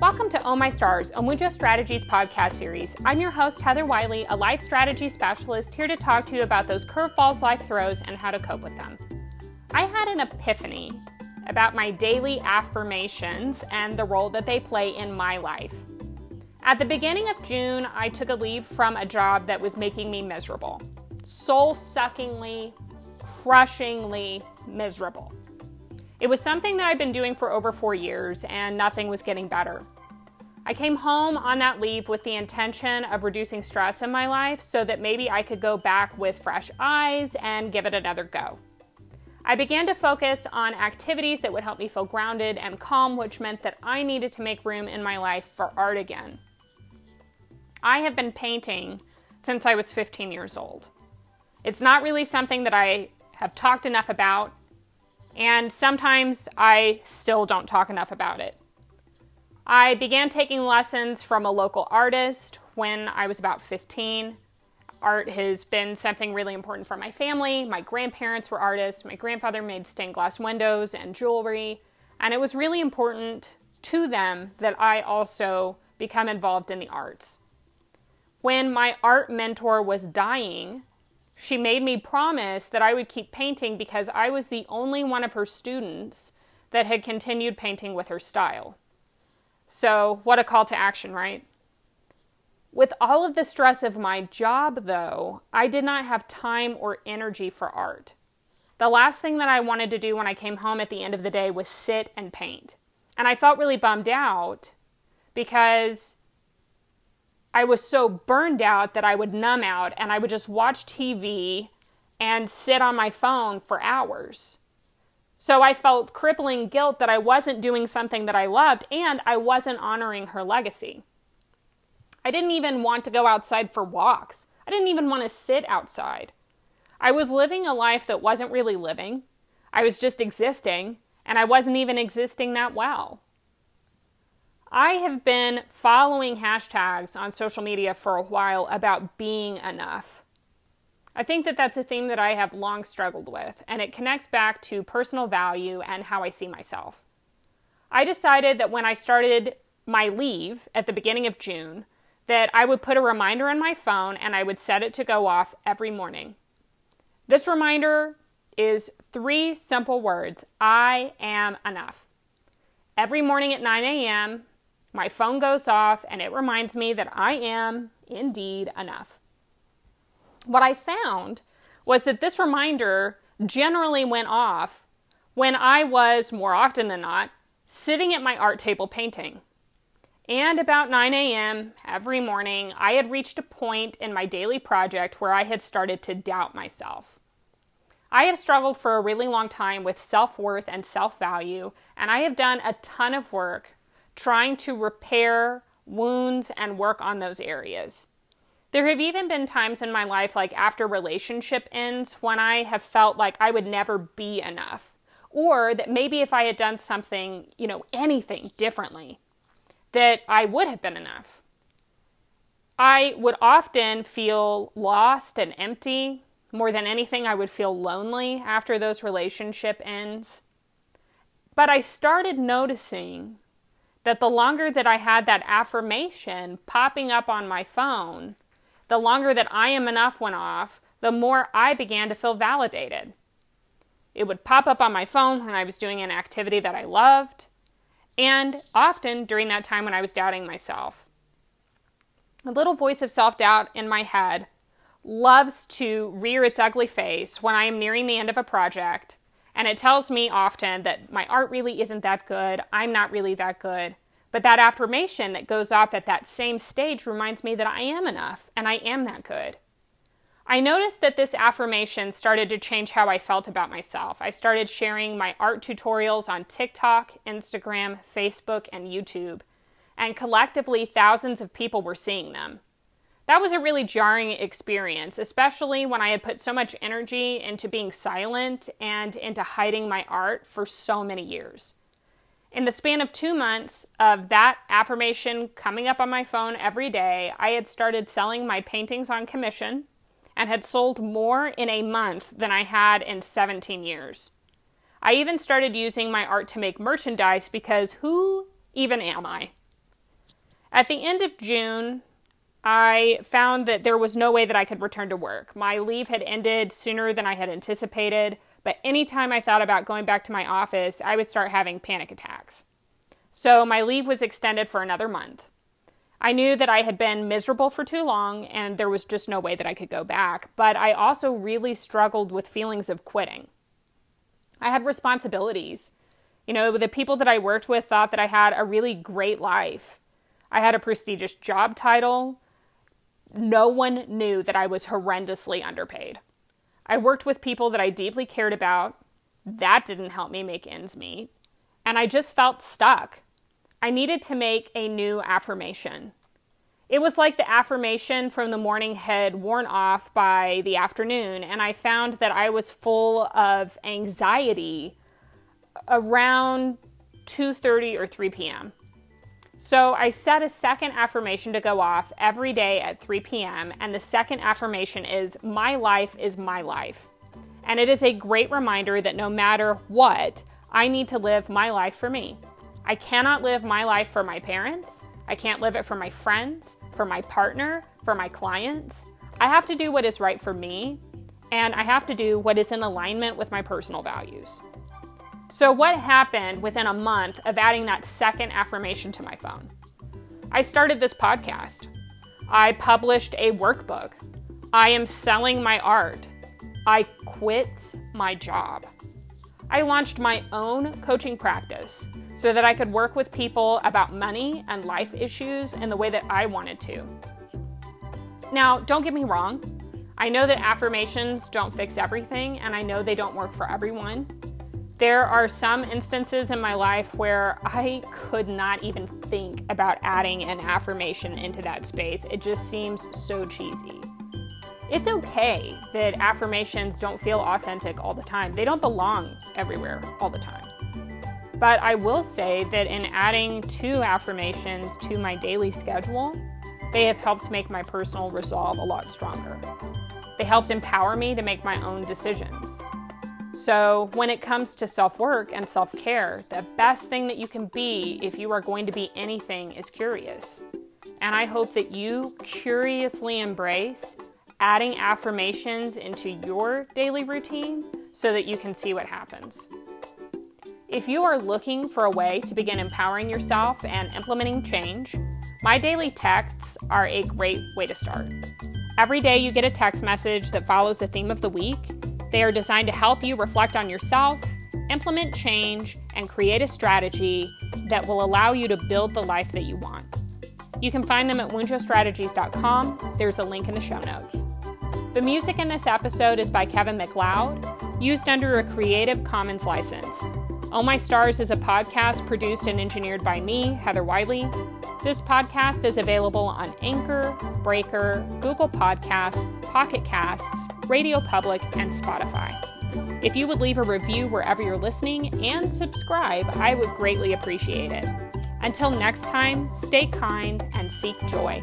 Welcome to Oh My Stars, a Wunjo Strategies podcast series. I'm your host, Heather Wiley, a life strategy specialist, here to talk to you about those curveballs life throws and how to cope with them. I had an epiphany about my daily affirmations and the role that they play in my life. At the beginning of June, I took a leave from a job that was making me miserable. Soul suckingly, crushingly miserable. It was something that I'd been doing for over four years, and nothing was getting better. I came home on that leave with the intention of reducing stress in my life so that maybe I could go back with fresh eyes and give it another go. I began to focus on activities that would help me feel grounded and calm, which meant that I needed to make room in my life for art again. I have been painting since I was 15 years old. It's not really something that I have talked enough about, and sometimes I still don't talk enough about it. I began taking lessons from a local artist when I was about 15. Art has been something really important for my family. My grandparents were artists. My grandfather made stained glass windows and jewelry, and it was really important to them that I also become involved in the arts. When my art mentor was dying, she made me promise that I would keep painting because I was the only one of her students that had continued painting with her style. So, what a call to action, right? With all of the stress of my job, though, I did not have time or energy for art. The last thing that I wanted to do when I came home at the end of the day was sit and paint. And I felt really bummed out because I was so burned out that I would numb out and I would just watch TV and sit on my phone for hours. So I felt crippling guilt that I wasn't doing something that I loved and I wasn't honoring her legacy. I didn't even want to go outside for walks. I didn't even want to sit outside. I was living a life that wasn't really living. I was just existing, and I wasn't even existing that well. I have been following hashtags on social media for a while about being enough. I think that that's a theme that I have long struggled with, and it connects back to personal value and how I see myself. I decided that when I started my leave at the beginning of June, that I would put a reminder on my phone and I would set it to go off every morning. This reminder is three simple words I am enough. Every morning at 9 a.m., my phone goes off and it reminds me that I am indeed enough. What I found was that this reminder generally went off when I was, more often than not, sitting at my art table painting. And about 9 a.m. every morning, I had reached a point in my daily project where I had started to doubt myself. I have struggled for a really long time with self worth and self value, and I have done a ton of work trying to repair wounds and work on those areas. There have even been times in my life, like after relationship ends, when I have felt like I would never be enough. Or that maybe if I had done something, you know, anything differently, that I would have been enough. I would often feel lost and empty. More than anything, I would feel lonely after those relationship ends. But I started noticing that the longer that I had that affirmation popping up on my phone, the longer that I am enough went off, the more I began to feel validated. It would pop up on my phone when I was doing an activity that I loved, and often during that time when I was doubting myself. A little voice of self doubt in my head loves to rear its ugly face when I am nearing the end of a project and it tells me often that my art really isn't that good, I'm not really that good. But that affirmation that goes off at that same stage reminds me that I am enough and I am that good. I noticed that this affirmation started to change how I felt about myself. I started sharing my art tutorials on TikTok, Instagram, Facebook, and YouTube, and collectively, thousands of people were seeing them. That was a really jarring experience, especially when I had put so much energy into being silent and into hiding my art for so many years. In the span of two months of that affirmation coming up on my phone every day, I had started selling my paintings on commission and had sold more in a month than I had in 17 years. I even started using my art to make merchandise because who even am I? At the end of June, I found that there was no way that I could return to work. My leave had ended sooner than I had anticipated, but anytime I thought about going back to my office, I would start having panic attacks. So my leave was extended for another month. I knew that I had been miserable for too long and there was just no way that I could go back, but I also really struggled with feelings of quitting. I had responsibilities. You know, the people that I worked with thought that I had a really great life. I had a prestigious job title. No one knew that I was horrendously underpaid. I worked with people that I deeply cared about. That didn't help me make ends meet. And I just felt stuck. I needed to make a new affirmation. It was like the affirmation from the morning had worn off by the afternoon, and I found that I was full of anxiety around 2:30 or 3 p.m. So I set a second affirmation to go off every day at 3 p.m. And the second affirmation is My life is my life. And it is a great reminder that no matter what, I need to live my life for me. I cannot live my life for my parents. I can't live it for my friends, for my partner, for my clients. I have to do what is right for me, and I have to do what is in alignment with my personal values. So, what happened within a month of adding that second affirmation to my phone? I started this podcast. I published a workbook. I am selling my art. I quit my job. I launched my own coaching practice so that I could work with people about money and life issues in the way that I wanted to. Now, don't get me wrong, I know that affirmations don't fix everything, and I know they don't work for everyone. There are some instances in my life where I could not even think about adding an affirmation into that space. It just seems so cheesy. It's okay that affirmations don't feel authentic all the time. They don't belong everywhere all the time. But I will say that in adding two affirmations to my daily schedule, they have helped make my personal resolve a lot stronger. They helped empower me to make my own decisions. So, when it comes to self work and self care, the best thing that you can be if you are going to be anything is curious. And I hope that you curiously embrace adding affirmations into your daily routine so that you can see what happens. If you are looking for a way to begin empowering yourself and implementing change, my daily texts are a great way to start. Every day you get a text message that follows the theme of the week. They are designed to help you reflect on yourself, implement change, and create a strategy that will allow you to build the life that you want. You can find them at wunjostrategies.com. There's a link in the show notes. The music in this episode is by Kevin MacLeod, used under a Creative Commons license. Oh My Stars is a podcast produced and engineered by me, Heather Wiley. This podcast is available on Anchor, Breaker, Google Podcasts, Pocket Casts, Radio Public, and Spotify. If you would leave a review wherever you're listening and subscribe, I would greatly appreciate it. Until next time, stay kind and seek joy.